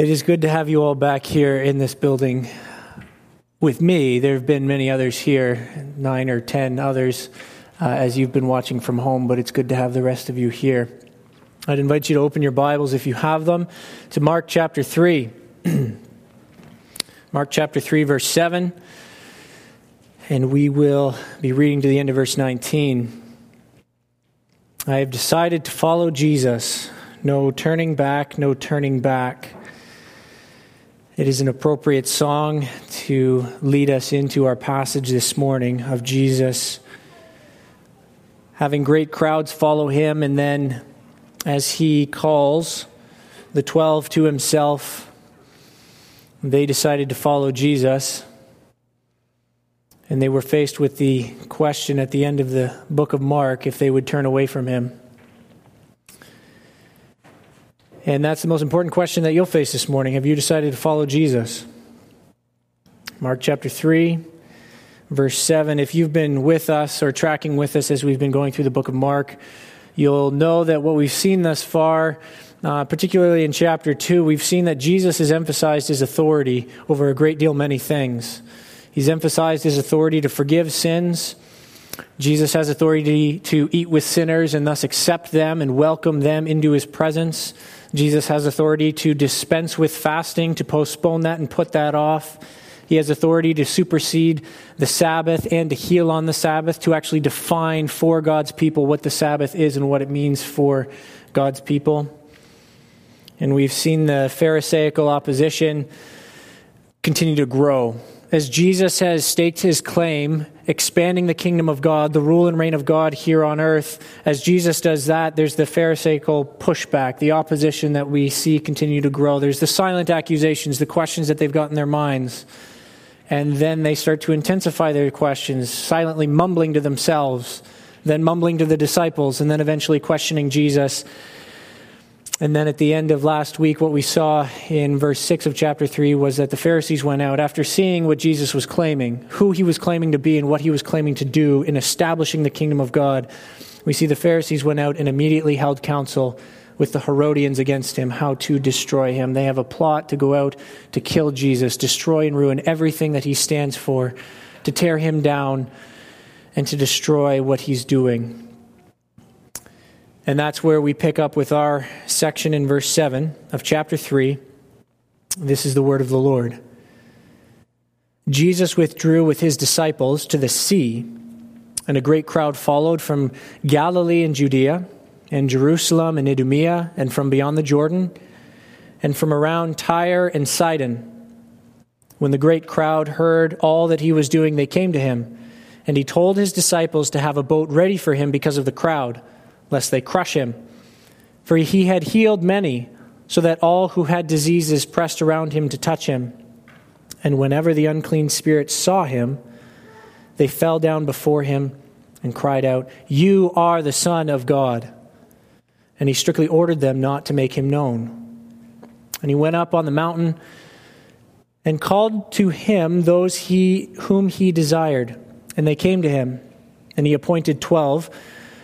It is good to have you all back here in this building with me. There have been many others here, nine or ten others, uh, as you've been watching from home, but it's good to have the rest of you here. I'd invite you to open your Bibles, if you have them, to Mark chapter 3. Mark chapter 3, verse 7. And we will be reading to the end of verse 19. I have decided to follow Jesus. No turning back, no turning back. It is an appropriate song to lead us into our passage this morning of Jesus having great crowds follow him, and then as he calls the 12 to himself, they decided to follow Jesus. And they were faced with the question at the end of the book of Mark if they would turn away from him. And that's the most important question that you'll face this morning. Have you decided to follow Jesus? Mark chapter 3, verse 7. If you've been with us or tracking with us as we've been going through the book of Mark, you'll know that what we've seen thus far, uh, particularly in chapter 2, we've seen that Jesus has emphasized his authority over a great deal many things. He's emphasized his authority to forgive sins. Jesus has authority to eat with sinners and thus accept them and welcome them into his presence. Jesus has authority to dispense with fasting, to postpone that and put that off. He has authority to supersede the Sabbath and to heal on the Sabbath, to actually define for God's people what the Sabbath is and what it means for God's people. And we've seen the Pharisaical opposition continue to grow as Jesus has staked his claim, expanding the kingdom of God, the rule and reign of God here on earth, as Jesus does that, there's the Pharisaical pushback, the opposition that we see continue to grow. There's the silent accusations, the questions that they've got in their minds. And then they start to intensify their questions, silently mumbling to themselves, then mumbling to the disciples, and then eventually questioning Jesus and then at the end of last week, what we saw in verse 6 of chapter 3 was that the Pharisees went out after seeing what Jesus was claiming, who he was claiming to be, and what he was claiming to do in establishing the kingdom of God. We see the Pharisees went out and immediately held counsel with the Herodians against him, how to destroy him. They have a plot to go out to kill Jesus, destroy and ruin everything that he stands for, to tear him down, and to destroy what he's doing. And that's where we pick up with our section in verse 7 of chapter 3. This is the word of the Lord. Jesus withdrew with his disciples to the sea, and a great crowd followed from Galilee and Judea, and Jerusalem and Idumea, and from beyond the Jordan, and from around Tyre and Sidon. When the great crowd heard all that he was doing, they came to him, and he told his disciples to have a boat ready for him because of the crowd lest they crush him. For he had healed many, so that all who had diseases pressed around him to touch him. And whenever the unclean spirits saw him, they fell down before him and cried out, You are the Son of God. And he strictly ordered them not to make him known. And he went up on the mountain and called to him those he, whom he desired. And they came to him. And he appointed twelve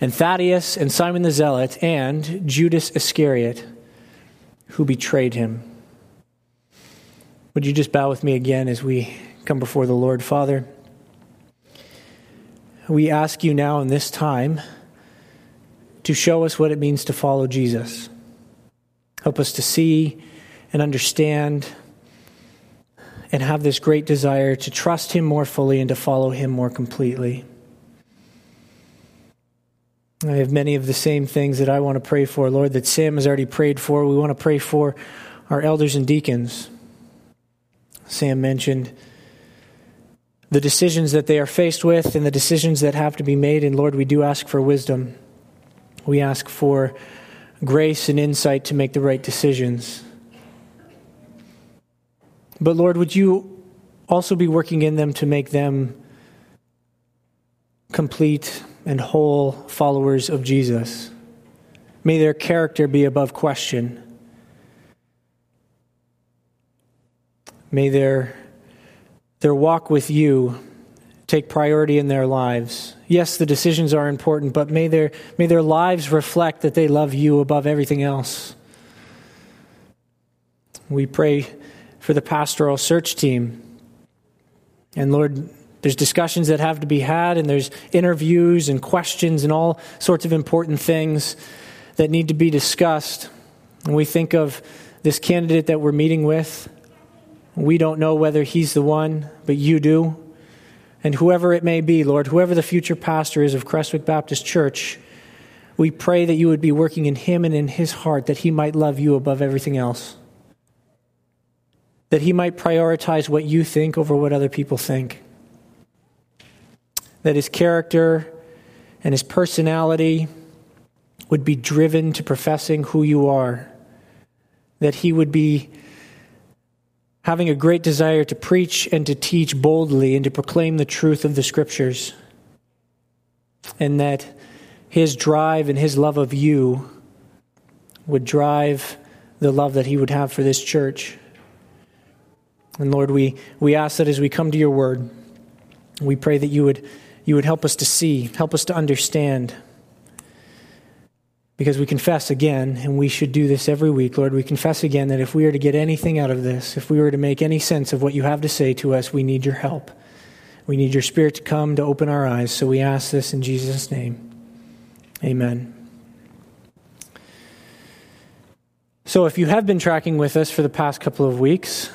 and Thaddeus and Simon the Zealot and Judas Iscariot, who betrayed him. Would you just bow with me again as we come before the Lord, Father? We ask you now in this time to show us what it means to follow Jesus. Help us to see and understand and have this great desire to trust Him more fully and to follow Him more completely. I have many of the same things that I want to pray for, Lord, that Sam has already prayed for. We want to pray for our elders and deacons. Sam mentioned the decisions that they are faced with and the decisions that have to be made. And Lord, we do ask for wisdom. We ask for grace and insight to make the right decisions. But Lord, would you also be working in them to make them complete and whole followers of Jesus? May their character be above question. May their, their walk with you take priority in their lives. Yes, the decisions are important, but may their, may their lives reflect that they love you above everything else. We pray for the pastoral search team. And Lord, there's discussions that have to be had, and there's interviews and questions and all sorts of important things that need to be discussed. And we think of this candidate that we're meeting with. We don't know whether he's the one, but you do. And whoever it may be, Lord, whoever the future pastor is of Crestwick Baptist Church, we pray that you would be working in him and in his heart that he might love you above everything else. That he might prioritize what you think over what other people think. That his character and his personality would be driven to professing who you are. That he would be having a great desire to preach and to teach boldly and to proclaim the truth of the scriptures. And that his drive and his love of you would drive the love that he would have for this church. And Lord, we, we ask that as we come to your word, we pray that you would, you would help us to see, help us to understand. Because we confess again, and we should do this every week, Lord, we confess again that if we are to get anything out of this, if we were to make any sense of what you have to say to us, we need your help. We need your Spirit to come to open our eyes. So we ask this in Jesus' name. Amen. So if you have been tracking with us for the past couple of weeks,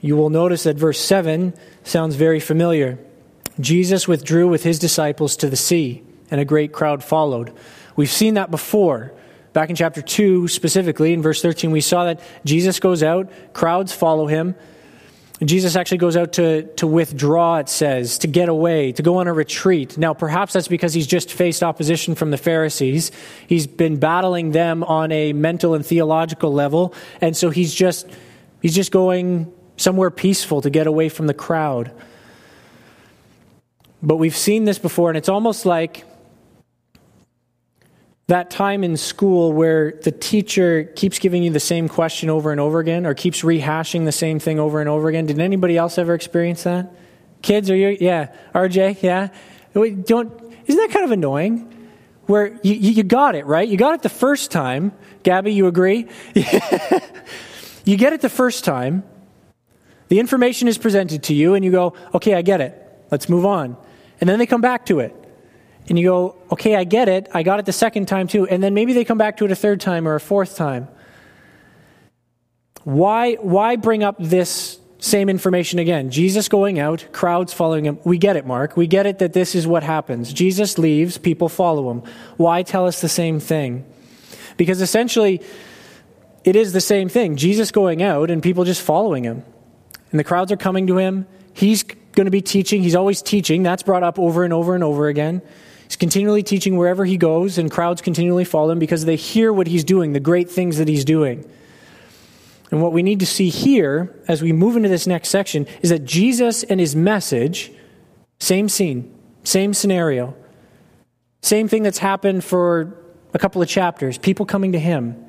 you will notice that verse 7 sounds very familiar. Jesus withdrew with his disciples to the sea, and a great crowd followed. We've seen that before. Back in chapter 2, specifically, in verse 13, we saw that Jesus goes out, crowds follow him. Jesus actually goes out to, to withdraw, it says, to get away, to go on a retreat. Now, perhaps that's because he's just faced opposition from the Pharisees. He's been battling them on a mental and theological level. And so he's just, he's just going somewhere peaceful to get away from the crowd. But we've seen this before, and it's almost like that time in school where the teacher keeps giving you the same question over and over again or keeps rehashing the same thing over and over again. Did anybody else ever experience that? Kids, are you? Yeah. RJ, yeah. Don't, isn't that kind of annoying? Where you, you got it, right? You got it the first time. Gabby, you agree? you get it the first time. The information is presented to you, and you go, okay, I get it. Let's move on. And then they come back to it and you go, okay, I get it. I got it the second time too. And then maybe they come back to it a third time or a fourth time. Why, why bring up this same information again? Jesus going out, crowds following him. We get it, Mark. We get it that this is what happens. Jesus leaves, people follow him. Why tell us the same thing? Because essentially, it is the same thing. Jesus going out and people just following him. And the crowds are coming to him. He's going to be teaching. He's always teaching. That's brought up over and over and over again. He's continually teaching wherever he goes, and crowds continually follow him because they hear what he's doing, the great things that he's doing. And what we need to see here as we move into this next section is that Jesus and his message, same scene, same scenario, same thing that's happened for a couple of chapters, people coming to him.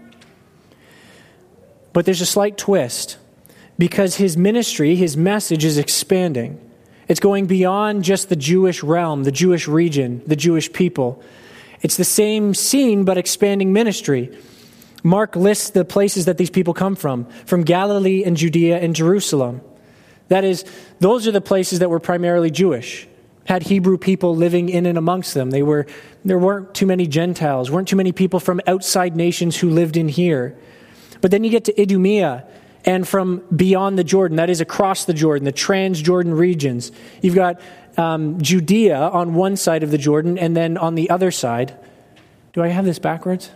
But there's a slight twist because his ministry, his message is expanding. It's going beyond just the Jewish realm, the Jewish region, the Jewish people. It's the same scene, but expanding ministry. Mark lists the places that these people come from from Galilee and Judea and Jerusalem. That is, those are the places that were primarily Jewish, had Hebrew people living in and amongst them. They were, there weren't too many Gentiles, weren't too many people from outside nations who lived in here. But then you get to Idumea and from beyond the Jordan, that is across the Jordan, the Trans Jordan regions. You've got um, Judea on one side of the Jordan, and then on the other side. Do I have this backwards?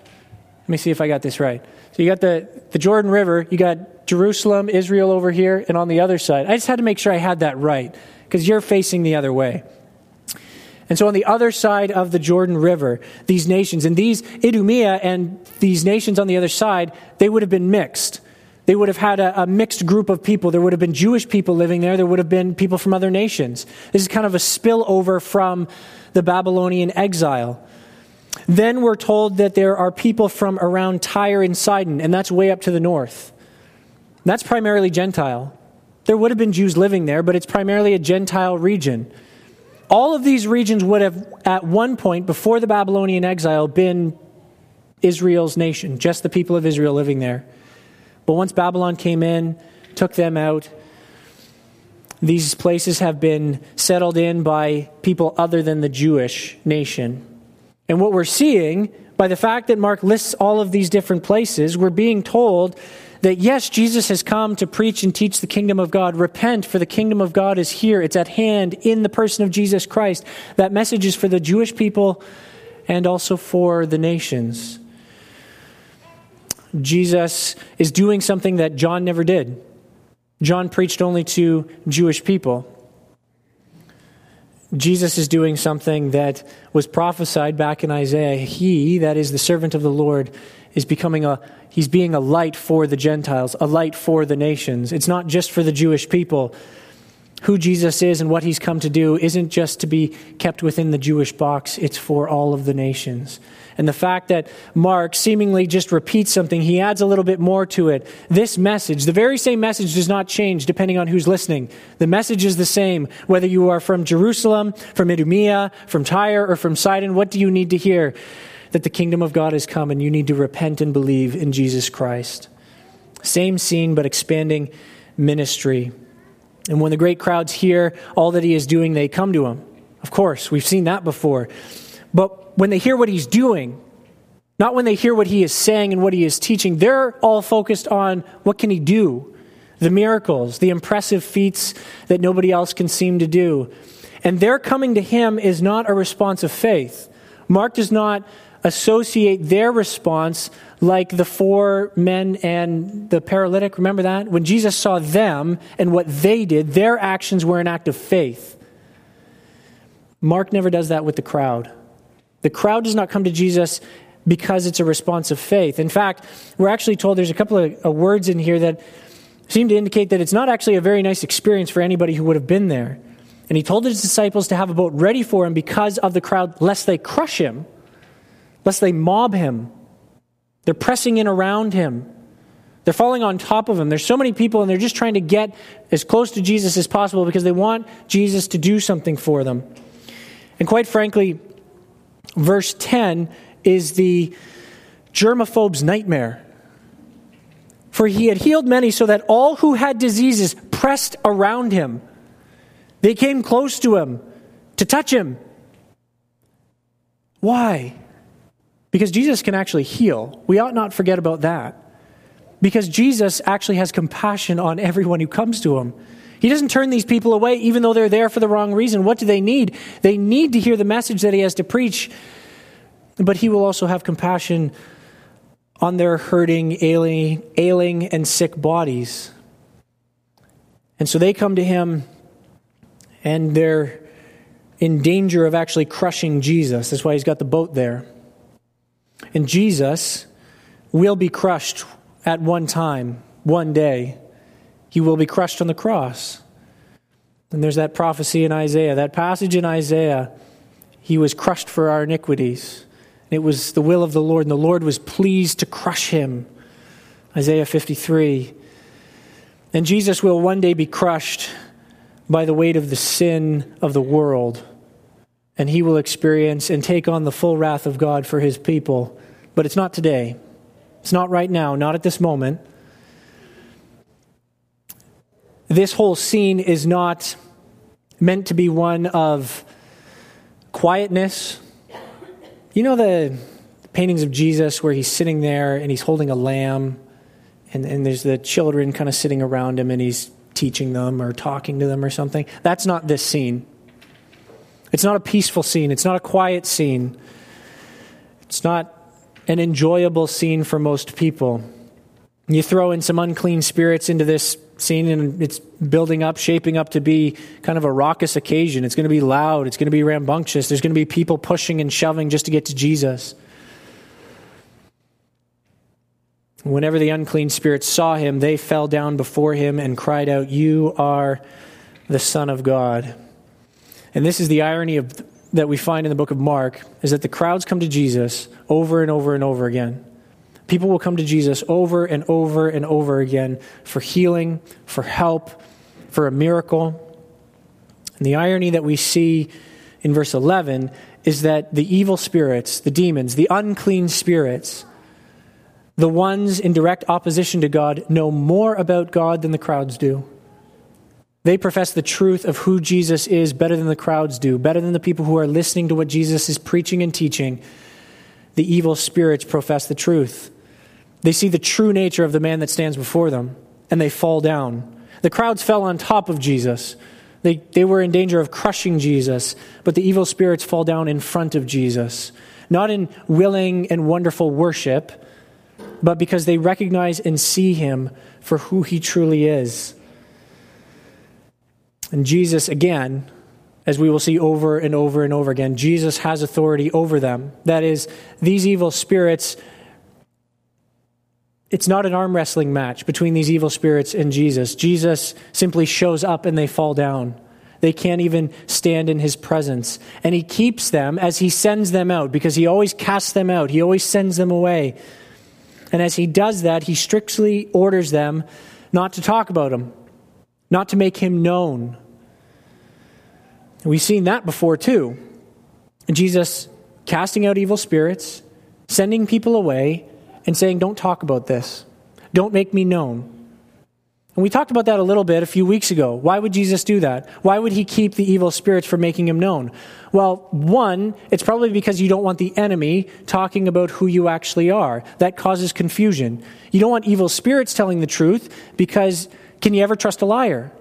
Let me see if I got this right. So you got the, the Jordan River, you got Jerusalem, Israel over here, and on the other side. I just had to make sure I had that right, because you're facing the other way. And so on the other side of the Jordan River, these nations, and these Idumea and these nations on the other side, they would have been mixed. They would have had a, a, mixed group of people. There would have been Jewish people living there. There would have been people from other nations. This is kind of a spillover from the Babylonian exile. Then we're told that there are people from around Tyre and Sidon, and that's way up to the north. That's primarily Gentile. There would have been Jews living there, but it's primarily a Gentile region. All of these regions would have, at one point before the Babylonian exile, been Israel's nation, just the people of Israel living there. But once Babylon came in, took them out, these places have been settled in by people other than the Jewish nation. And what we're seeing by the fact that Mark lists all of these different places, we're being told that yes, Jesus has come to preach and teach the kingdom of God. Repent, for the kingdom of God is here. It's at hand in the person of Jesus Christ. That message is for the Jewish people and also for the nations. Jesus is doing something that John never did. John preached only to Jewish people. Jesus is doing something that was prophesied back in Isaiah. He, that is the servant of the Lord, is becoming a he's being a light for the Gentiles, a light for the nations. It's not just for the Jewish people. Who Jesus is and what he's come to do isn't just to be kept within the Jewish box, it's for all of the nations. And the fact that Mark seemingly just repeats something, he adds a little bit more to it. This message, the very same message, does not change depending on who's listening. The message is the same, whether you are from Jerusalem, from Idumea, from Tyre, or from Sidon. What do you need to hear? That the kingdom of God has come and you need to repent and believe in Jesus Christ. Same scene, but expanding ministry. And when the great crowds hear all that he is doing, they come to him. Of course, we've seen that before. But when they hear what he's doing, not when they hear what he is saying and what he is teaching, they're all focused on what can he do? The miracles, the impressive feats that nobody else can seem to do. And their coming to him is not a response of faith. Mark does not associate their response like the four men and the paralytic. Remember that? When Jesus saw them and what they did, their actions were an act of faith. Mark never does that with the crowd. The crowd does not come to Jesus because it's a response of faith. In fact, we're actually told there's a couple of uh, words in here that seem to indicate that it's not actually a very nice experience for anybody who would have been there. And he told his disciples to have a boat ready for him because of the crowd, lest they crush him, lest they mob him. They're pressing in around him. They're falling on top of him. There's so many people, and they're just trying to get as close to Jesus as possible because they want Jesus to do something for them. And quite frankly, verse 10 is the germaphobe's nightmare. For he had healed many so that all who had diseases pressed around him. They came close to him to touch him. Why? Because Jesus can actually heal. We ought not forget about that. Because Jesus actually has compassion on everyone who comes to him. He doesn't turn these people away even though they're there for the wrong reason. What do they need? They need to hear the message that he has to preach, but he will also have compassion on their hurting, ailing, ailing and sick bodies. And so they come to him and they're in danger of actually crushing Jesus. That's why he's got the boat there. And Jesus will be crushed at one time, one day. He will be crushed on the cross. And there's that prophecy in Isaiah, that passage in Isaiah. He was crushed for our iniquities. And It was the will of the Lord, and the Lord was pleased to crush him. Isaiah 53. And Jesus will one day be crushed by the weight of the sin of the world, and he will experience and take on the full wrath of God for his people. But it's not today. It's not right now, not at this moment this whole scene is not meant to be one of quietness. You know the paintings of Jesus where he's sitting there and he's holding a lamb, and, and there's the children kind of sitting around him and he's teaching them or talking to them or something? That's not this scene. It's not a peaceful scene, it's not a quiet scene, it's not an enjoyable scene for most people. You throw in some unclean spirits into this scene and it's building up, shaping up to be kind of a raucous occasion. It's going to be loud, it's going to be rambunctious, there's going to be people pushing and shoving just to get to Jesus. Whenever the unclean spirits saw him, they fell down before him and cried out, You are the Son of God. And this is the irony of, that we find in the book of Mark is that the crowds come to Jesus over and over and over again. People will come to Jesus over and over and over again for healing, for help, for a miracle. And the irony that we see in verse 11 is that the evil spirits, the demons, the unclean spirits, the ones in direct opposition to God know more about God than the crowds do. They profess the truth of who Jesus is better than the crowds do, better than the people who are listening to what Jesus is preaching and teaching. The evil spirits profess the truth. They see the true nature of the man that stands before them, and they fall down. The crowds fell on top of Jesus. They, they were in danger of crushing Jesus, but the evil spirits fall down in front of Jesus, not in willing and wonderful worship but because they recognize and see him for who he truly is. And Jesus, again, as we will see over and over and over again, Jesus has authority over them. That is, these evil spirits, it's not an arm wrestling match between these evil spirits and Jesus. Jesus simply shows up and they fall down. They can't even stand in his presence. And he keeps them as he sends them out because he always casts them out, he always sends them away. And as he does that, he strictly orders them not to talk about him, not to make him known. We've seen that before too. Jesus casting out evil spirits, sending people away, and saying, Don't talk about this. Don't make me known. And we talked about that a little bit a few weeks ago. Why would Jesus do that? Why would he keep the evil spirits from making him known? Well, one, it's probably because you don't want the enemy talking about who you actually are. That causes confusion. You don't want evil spirits telling the truth because can you ever trust a liar?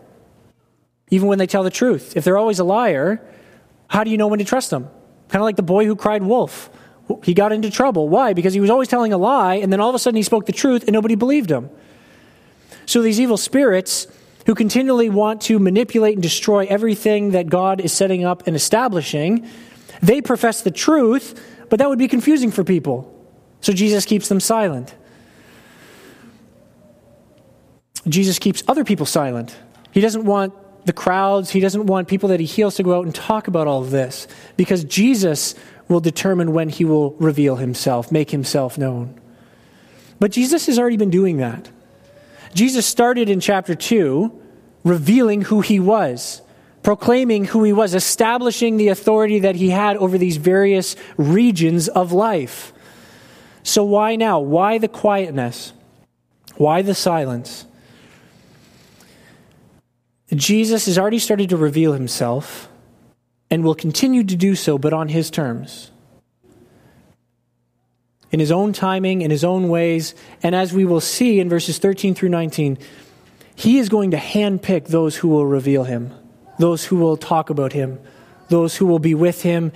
Even when they tell the truth. If they're always a liar, how do you know when to trust them? Kind of like the boy who cried wolf. He got into trouble. Why? Because he was always telling a lie, and then all of a sudden he spoke the truth, and nobody believed him. So these evil spirits who continually want to manipulate and destroy everything that God is setting up and establishing, they profess the truth, but that would be confusing for people. So Jesus keeps them silent. Jesus keeps other people silent. He doesn't want the crowds, he doesn't want people that he heals to go out and talk about all of this because Jesus will determine when he will reveal himself, make himself known. But Jesus has already been doing that. Jesus started in chapter 2 revealing who he was, proclaiming who he was, establishing the authority that he had over these various regions of life. So, why now? Why the quietness? Why the silence? Jesus has already started to reveal himself and will continue to do so, but on his terms in his own timing, in his own ways. And as we will see in verses 13 through 19, he is going to handpick those who will reveal him, those who will talk about him, those who will be with him,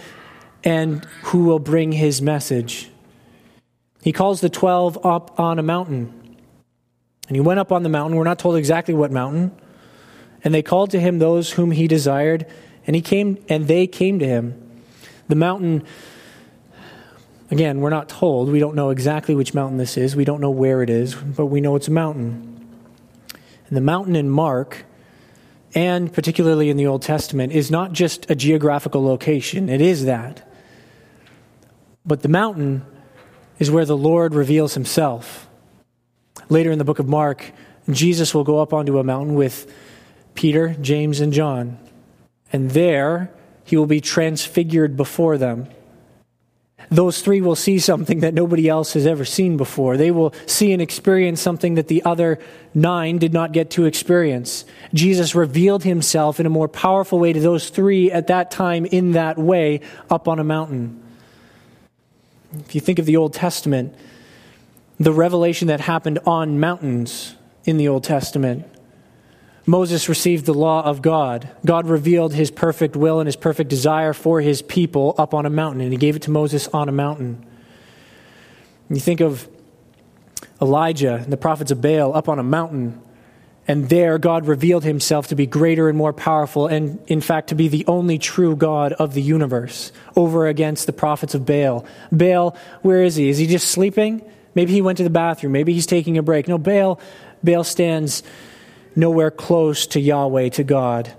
and who will bring his message. He calls the 12 up on a mountain. And he went up on the mountain. We're not told exactly what mountain. And they called to him those whom he desired, and he came and they came to him. The mountain Again, we're not told. We don't know exactly which mountain this is. We don't know where it is, but we know it's a mountain. And the mountain in Mark, and particularly in the Old Testament, is not just a geographical location. It is that. But the mountain is where the Lord reveals himself. Later in the book of Mark, Jesus will go up onto a mountain with Peter, James, and John. And there he will be transfigured before them those three will see something that nobody else has ever seen before. They will see and experience something that the other nine did not get to experience. Jesus revealed himself in a more powerful way to those three at that time in that way up on a mountain. If you think of the Old Testament, the revelation that happened on mountains in the Old Testament Moses received the law of God. God revealed his perfect will and his perfect desire for his people up on a mountain, and he gave it to Moses on a mountain. And you think of Elijah and the prophets of Baal up on a mountain, and there God revealed himself to be greater and more powerful, and in fact to be the only true God of the universe over against the prophets of Baal. Baal, where is he? Is he just sleeping? Maybe he went to the bathroom. Maybe he's taking a break. No, Baal, Baal stands nowhere close to Yahweh, to God.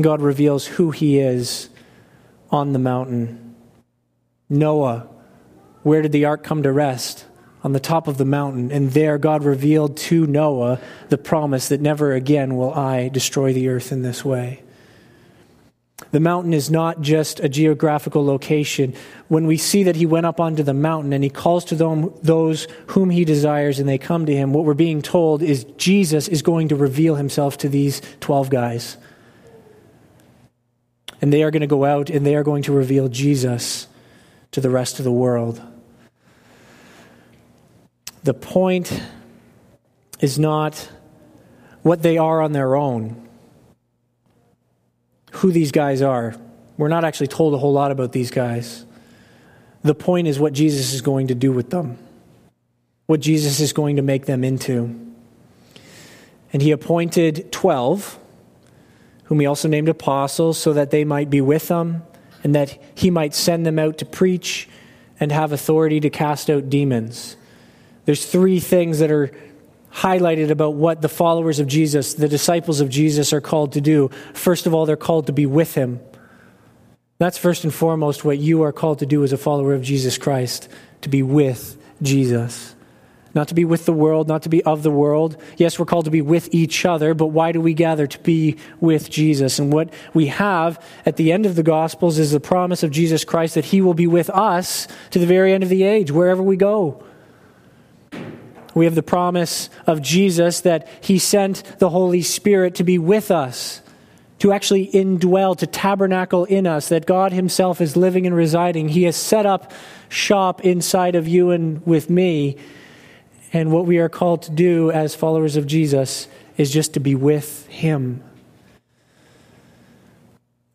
God reveals who he is on the mountain. Noah, where did the ark come to rest? On the top of the mountain. And there God revealed to Noah the promise that never again will I destroy the earth in this way. The mountain is not just a geographical location. When we see that he went up onto the mountain and he calls to them, those whom he desires and they come to him, what we're being told is Jesus is going to reveal himself to these 12 guys. And they are going to go out and they are going to reveal Jesus to the rest of the world. The point is not what they are on their own who these guys are. We're not actually told a whole lot about these guys. The point is what Jesus is going to do with them, what Jesus is going to make them into. And he appointed 12, whom he also named apostles, so that they might be with them and that he might send them out to preach and have authority to cast out demons. There's three things that are highlighted about what the followers of Jesus, the disciples of Jesus, are called to do. First of all, they're called to be with him. That's first and foremost what you are called to do as a follower of Jesus Christ to be with Jesus. Not to be with the world, not to be of the world. Yes, we're called to be with each other, but why do we gather? To be with Jesus. And what we have at the end of the Gospels is the promise of Jesus Christ that He will be with us to the very end of the age, wherever we go. We have the promise of Jesus that he sent the Holy Spirit to be with us, to actually indwell, to tabernacle in us, that God himself is living and residing. He has set up shop inside of you and with me. And what we are called to do as followers of Jesus is just to be with him.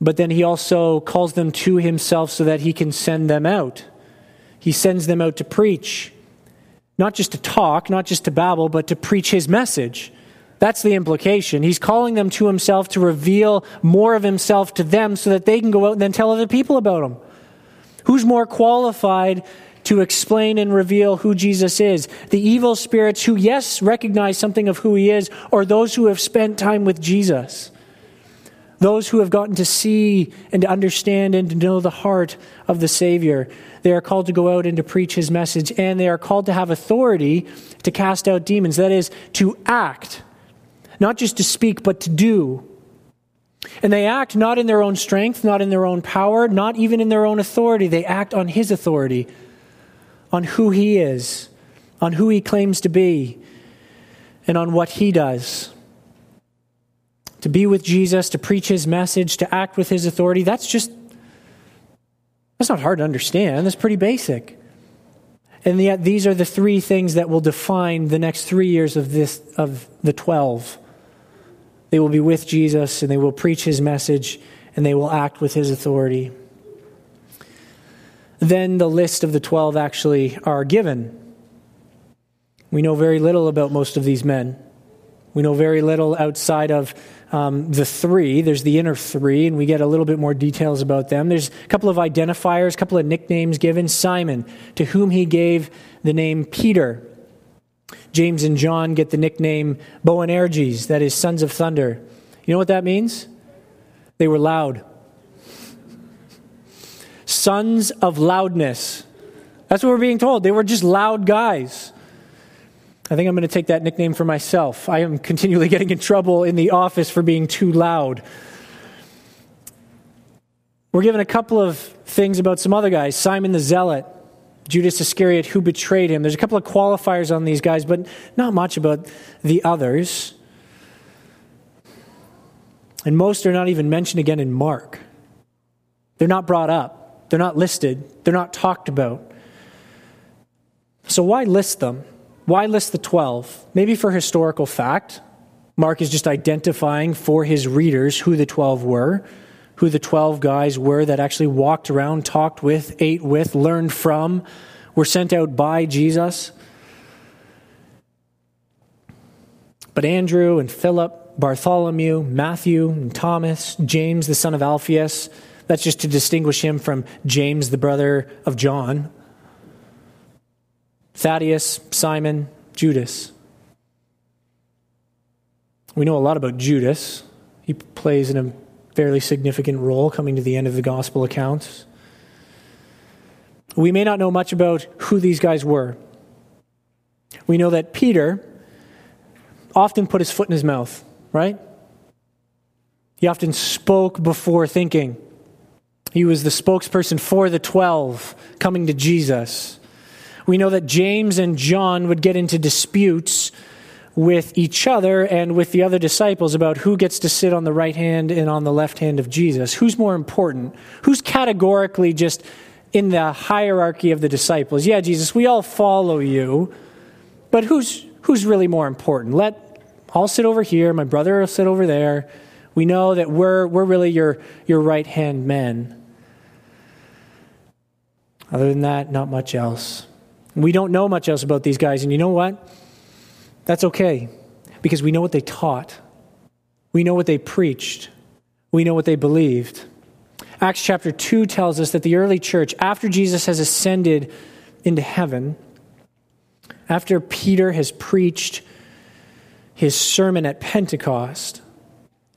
But then he also calls them to himself so that he can send them out. He sends them out to preach not just to talk, not just to babble, but to preach his message. That's the implication. He's calling them to himself to reveal more of himself to them so that they can go out and then tell other people about him. Who's more qualified to explain and reveal who Jesus is? The evil spirits who, yes, recognize something of who he is, or those who have spent time with Jesus? Those who have gotten to see and to understand and to know the heart of the Savior. They are called to go out and to preach his message, and they are called to have authority to cast out demons. That is, to act, not just to speak, but to do. And they act not in their own strength, not in their own power, not even in their own authority. They act on his authority, on who he is, on who he claims to be, and on what he does. To be with Jesus, to preach his message, to act with his authority, that's just that's not hard to understand. That's pretty basic. And yet, these are the three things that will define the next three years of, this, of the 12. They will be with Jesus, and they will preach his message, and they will act with his authority. Then the list of the 12 actually are given. We know very little about most of these men. We know very little outside of um, the three. There's the inner three, and we get a little bit more details about them. There's a couple of identifiers, a couple of nicknames given. Simon, to whom he gave the name Peter. James and John get the nickname Boanerges, that is, sons of thunder. You know what that means? They were loud. Sons of loudness. That's what we're being told. They were just loud guys. I think I'm going to take that nickname for myself. I am continually getting in trouble in the office for being too loud. We're given a couple of things about some other guys Simon the Zealot, Judas Iscariot, who betrayed him. There's a couple of qualifiers on these guys, but not much about the others. And most are not even mentioned again in Mark. They're not brought up, they're not listed, they're not talked about. So why list them? Why list the 12? Maybe for historical fact. Mark is just identifying for his readers who the 12 were, who the 12 guys were that actually walked around, talked with, ate with, learned from, were sent out by Jesus. But Andrew and Philip, Bartholomew, Matthew, and Thomas, James, the son of Alphaeus, that's just to distinguish him from James, the brother of John. Thaddeus, Simon, Judas. We know a lot about Judas. He plays in a fairly significant role coming to the end of the gospel accounts. We may not know much about who these guys were. We know that Peter often put his foot in his mouth, right? He often spoke before thinking. He was the spokesperson for the 12 coming to Jesus. We know that James and John would get into disputes with each other and with the other disciples about who gets to sit on the right hand and on the left hand of Jesus. Who's more important? Who's categorically just in the hierarchy of the disciples? Yeah, Jesus, we all follow you, but who's, who's really more important? Let I'll sit over here, my brother will sit over there. We know that we're, we're really your, your right hand men. Other than that, not much else. We don't know much else about these guys, and you know what? That's okay, because we know what they taught, we know what they preached, we know what they believed. Acts chapter 2 tells us that the early church, after Jesus has ascended into heaven, after Peter has preached his sermon at Pentecost,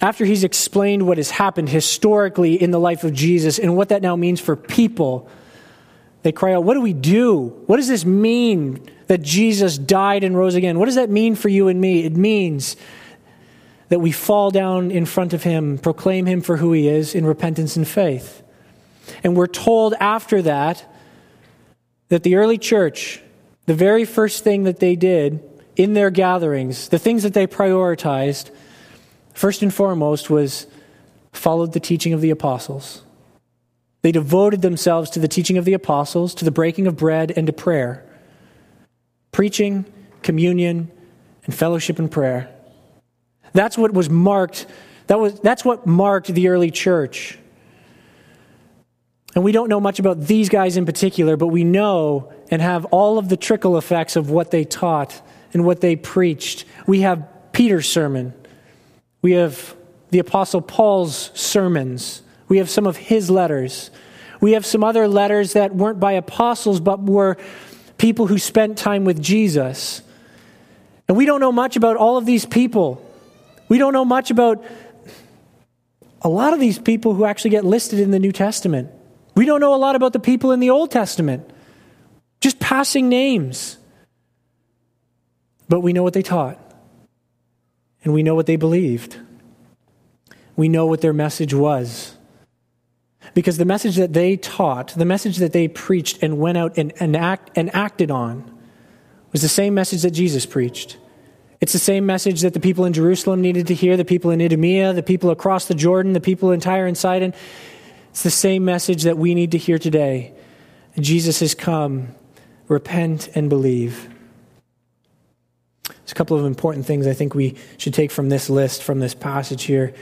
after he's explained what has happened historically in the life of Jesus and what that now means for people they cry out, What do we do? What does this mean that Jesus died and rose again? What does that mean for you and me? It means that we fall down in front of him, proclaim him for who he is in repentance and faith. And we're told after that that the early church, the very first thing that they did in their gatherings, the things that they prioritized, first and foremost was followed the teaching of the apostles. They devoted themselves to the teaching of the apostles, to the breaking of bread, and to prayer. Preaching, communion, and fellowship and prayer. That's what was marked. That was, that's what marked the early church. And we don't know much about these guys in particular, but we know and have all of the trickle effects of what they taught and what they preached. We have Peter's sermon. We have the Apostle Paul's sermons. We have some of his letters. We have some other letters that weren't by apostles, but were people who spent time with Jesus. And we don't know much about all of these people. We don't know much about a lot of these people who actually get listed in the New Testament. We don't know a lot about the people in the Old Testament. Just passing names. But we know what they taught, and we know what they believed. We know what their message was. Because the message that they taught, the message that they preached and went out and, and, act, and acted on, was the same message that Jesus preached. It's the same message that the people in Jerusalem needed to hear, the people in Idumea, the people across the Jordan, the people in Tyre and Sidon. It's the same message that we need to hear today. Jesus has come. Repent and believe. There's a couple of important things I think we should take from this list, from this passage here.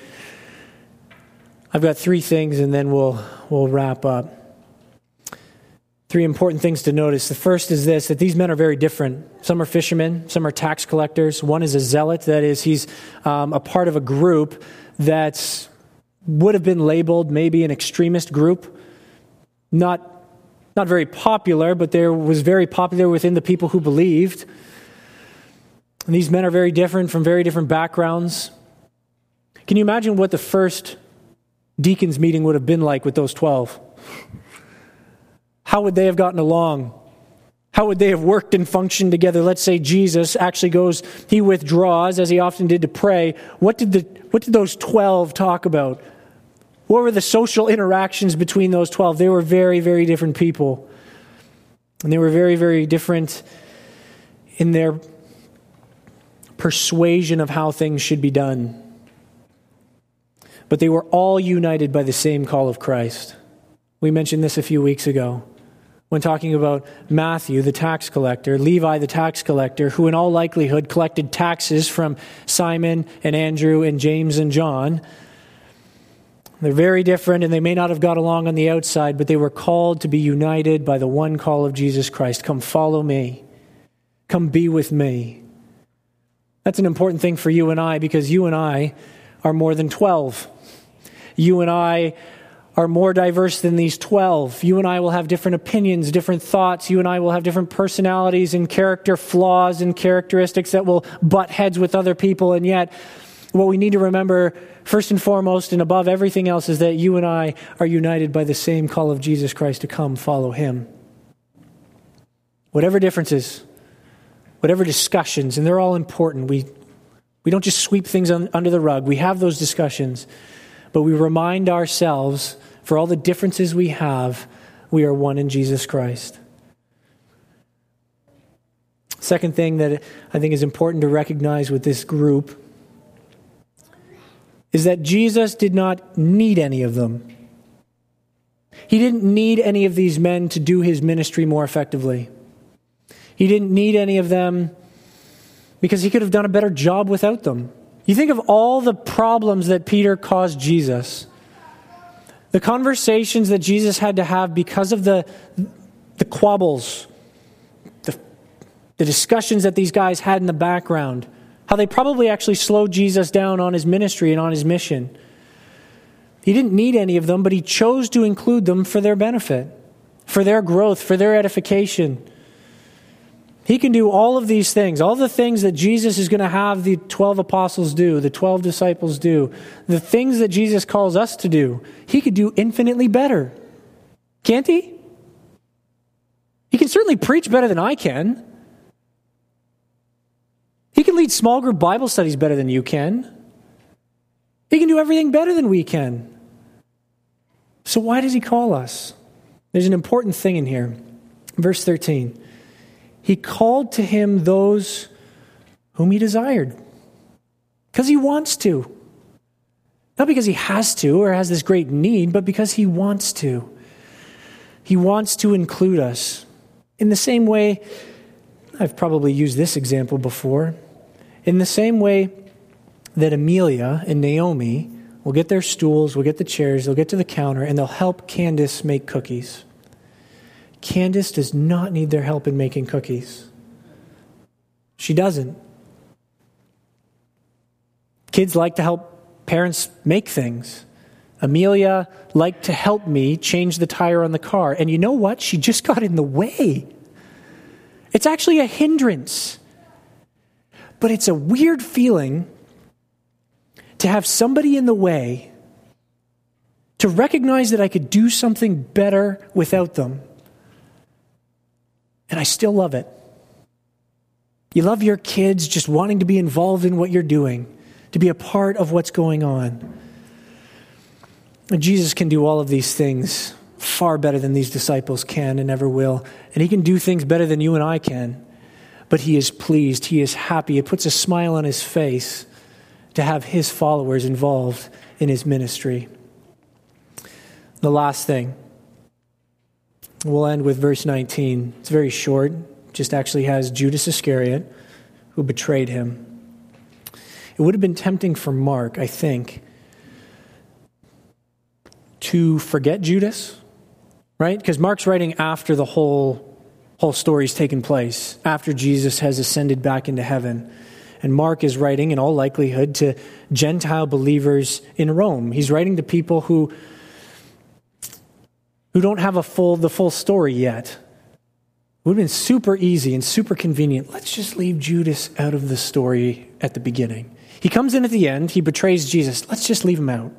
I've got three things and then we'll, we'll wrap up. Three important things to notice. The first is this that these men are very different. Some are fishermen, some are tax collectors. One is a zealot, that is, he's um, a part of a group that would have been labeled maybe an extremist group. Not, not very popular, but there was very popular within the people who believed. And these men are very different from very different backgrounds. Can you imagine what the first deacons meeting would have been like with those 12. How would they have gotten along? How would they have worked and functioned together? Let's say Jesus actually goes, he withdraws, as he often did to pray. What did, the, what did those 12 talk about? What were the social interactions between those 12? They were very, very different people. And they were very, very different in their persuasion of how things should be done but they were all united by the same call of Christ. We mentioned this a few weeks ago when talking about Matthew, the tax collector, Levi, the tax collector, who in all likelihood collected taxes from Simon and Andrew and James and John. They're very different and they may not have got along on the outside, but they were called to be united by the one call of Jesus Christ Come follow me, come be with me. That's an important thing for you and I because you and I are more than 12 you and I are more diverse than these 12. You and I will have different opinions, different thoughts. You and I will have different personalities and character flaws and characteristics that will butt heads with other people. And yet, what we need to remember, first and foremost and above everything else, is that you and I are united by the same call of Jesus Christ to come follow him. Whatever differences, whatever discussions, and they're all important. We, we don't just sweep things un, under the rug. We have those discussions, but we remind ourselves for all the differences we have, we are one in Jesus Christ. Second thing that I think is important to recognize with this group is that Jesus did not need any of them. He didn't need any of these men to do his ministry more effectively. He didn't need any of them because he could have done a better job without them. You think of all the problems that Peter caused Jesus, the conversations that Jesus had to have because of the, the quabbles, the, the discussions that these guys had in the background how they probably actually slowed Jesus down on his ministry and on his mission. He didn't need any of them, but he chose to include them for their benefit, for their growth, for their edification. He can do all of these things, all the things that Jesus is going to have the 12 apostles do, the 12 disciples do, the things that Jesus calls us to do. He could do infinitely better. Can't he? He can certainly preach better than I can. He can lead small group Bible studies better than you can. He can do everything better than we can. So, why does he call us? There's an important thing in here. Verse 13 He called to him those whom he desired because he wants to. Not because he has to or has this great need, but because he wants to. He wants to include us. In the same way, I've probably used this example before. In the same way that Amelia and Naomi will get their stools, will get the chairs, they'll get to the counter, and they'll help Candace make cookies. Candace does not need their help in making cookies. She doesn't. Kids like to help parents make things. Amelia liked to help me change the tire on the car. And you know what? She just got in the way. It's actually a hindrance. But it's a weird feeling to have somebody in the way, to recognize that I could do something better without them. And I still love it. You love your kids just wanting to be involved in what you're doing, to be a part of what's going on. And Jesus can do all of these things far better than these disciples can and ever will. And he can do things better than you and I can. But he is pleased, he is happy. It puts a smile on his face to have his followers involved in his ministry. The last thing, we'll end with verse 19. It's very short, just actually has Judas Iscariot who betrayed him. It would have been tempting for Mark, I think, to forget Judas right? Because Mark's writing after the whole whole story's taken place, after Jesus has ascended back into heaven. And Mark is writing, in all likelihood, to Gentile believers in Rome. He's writing to people who, who don't have a full, the full story yet. It would have been super easy and super convenient. Let's just leave Judas out of the story at the beginning. He comes in at the end, he betrays Jesus. Let's just leave him out.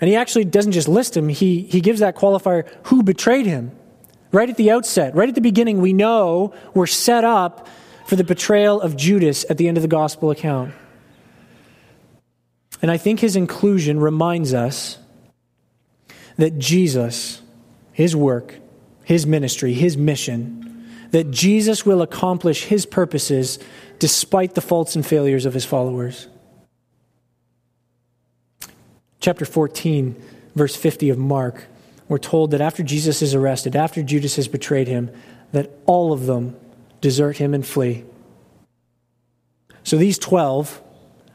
And he actually doesn't just list him, he, he gives that qualifier who betrayed him. Right at the outset, right at the beginning, we know we're set up for the betrayal of Judas at the end of the gospel account. And I think his inclusion reminds us that Jesus, his work, his ministry, his mission, that Jesus will accomplish his purposes despite the faults and failures of his followers chapter 14, verse 50 of Mark, we're told that after Jesus is arrested, after Judas has betrayed him, that all of them desert him and flee. So these 12,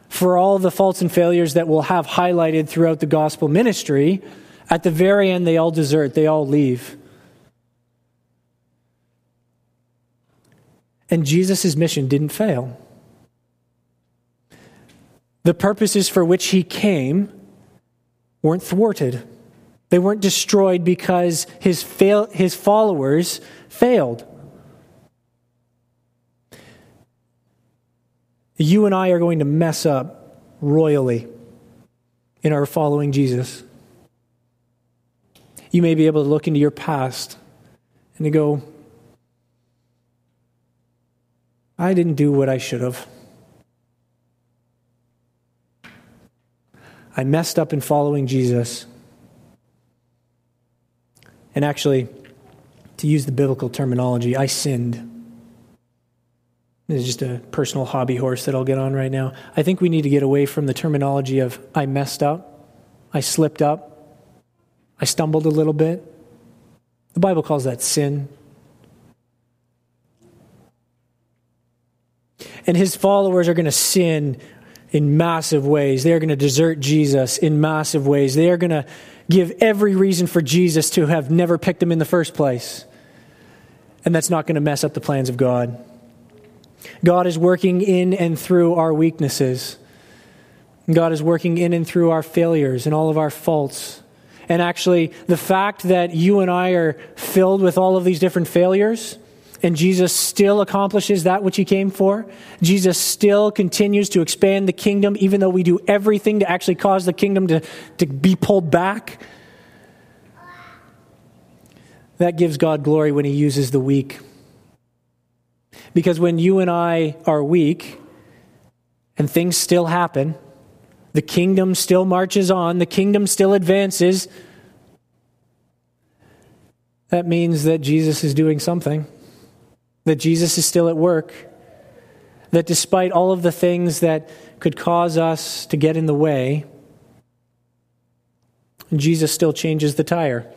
for all the faults and failures that we'll have highlighted throughout the gospel ministry, at the very end, they all desert, they all leave. And Jesus' mission didn't fail. The purposes for which he came weren't thwarted. They weren't destroyed because his, fail, his followers failed. You and I are going to mess up royally in our following Jesus. You may be able to look into your past and to go, I didn't do what I should have. I messed up in following Jesus. And actually, to use the biblical terminology, I sinned. This is just a personal hobby horse that I'll get on right now. I think we need to get away from the terminology of I messed up, I slipped up, I stumbled a little bit. The Bible calls that sin. And his followers are going to sin in massive ways. They are going to desert Jesus in massive ways. They are going to give every reason for Jesus to have never picked them in the first place. And that's not going to mess up the plans of God. God is working in and through our weaknesses. God is working in and through our failures and all of our faults. And actually, the fact that you and I are filled with all of these different failures and Jesus still accomplishes that which he came for. Jesus still continues to expand the kingdom, even though we do everything to actually cause the kingdom to, to be pulled back. That gives God glory when he uses the weak. Because when you and I are weak and things still happen, the kingdom still marches on, the kingdom still advances, that means that Jesus is doing something that Jesus is still at work, that despite all of the things that could cause us to get in the way, Jesus still changes the tire.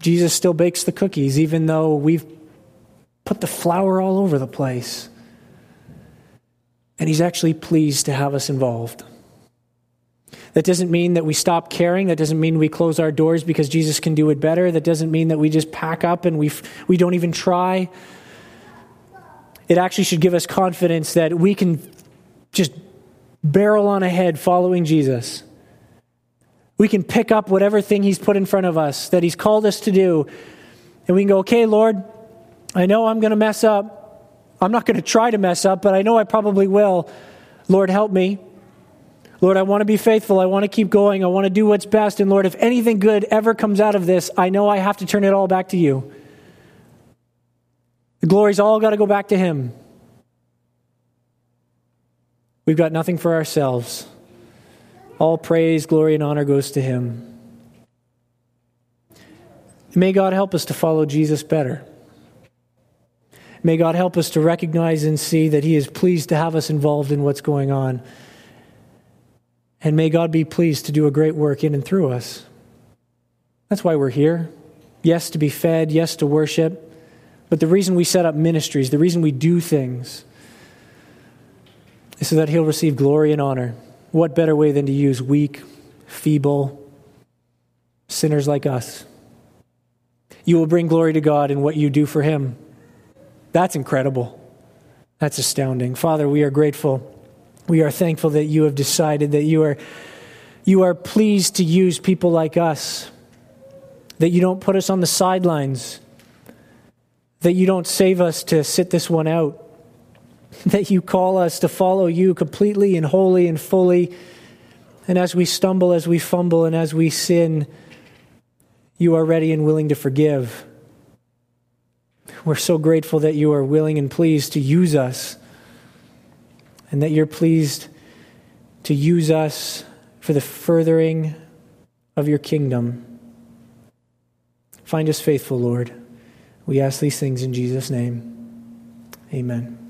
Jesus still bakes the cookies, even though we've put the flour all over the place. And he's actually pleased to have us involved. That doesn't mean that we stop caring. That doesn't mean we close our doors because Jesus can do it better. That doesn't mean that we just pack up and we, we don't even try. It actually should give us confidence that we can just barrel on ahead following Jesus. We can pick up whatever thing He's put in front of us that He's called us to do. And we can go, okay, Lord, I know I'm going to mess up. I'm not going to try to mess up, but I know I probably will. Lord, help me. Lord, I want to be faithful. I want to keep going. I want to do what's best. And Lord, if anything good ever comes out of this, I know I have to turn it all back to you. The glory's all got to go back to Him. We've got nothing for ourselves. All praise, glory, and honor goes to Him. May God help us to follow Jesus better. May God help us to recognize and see that He is pleased to have us involved in what's going on. And may God be pleased to do a great work in and through us. That's why we're here. Yes, to be fed, yes, to worship. But the reason we set up ministries, the reason we do things, is so that He'll receive glory and honor. What better way than to use weak, feeble sinners like us? You will bring glory to God in what you do for Him. That's incredible. That's astounding. Father, we are grateful we are thankful that you have decided that you are, you are pleased to use people like us, that you don't put us on the sidelines, that you don't save us to sit this one out, that you call us to follow you completely and wholly and fully. And as we stumble, as we fumble, and as we sin, you are ready and willing to forgive. We're so grateful that you are willing and pleased to use us and that you're pleased to use us for the furthering of your kingdom. Find us faithful, Lord. We ask these things in Jesus' name. Amen.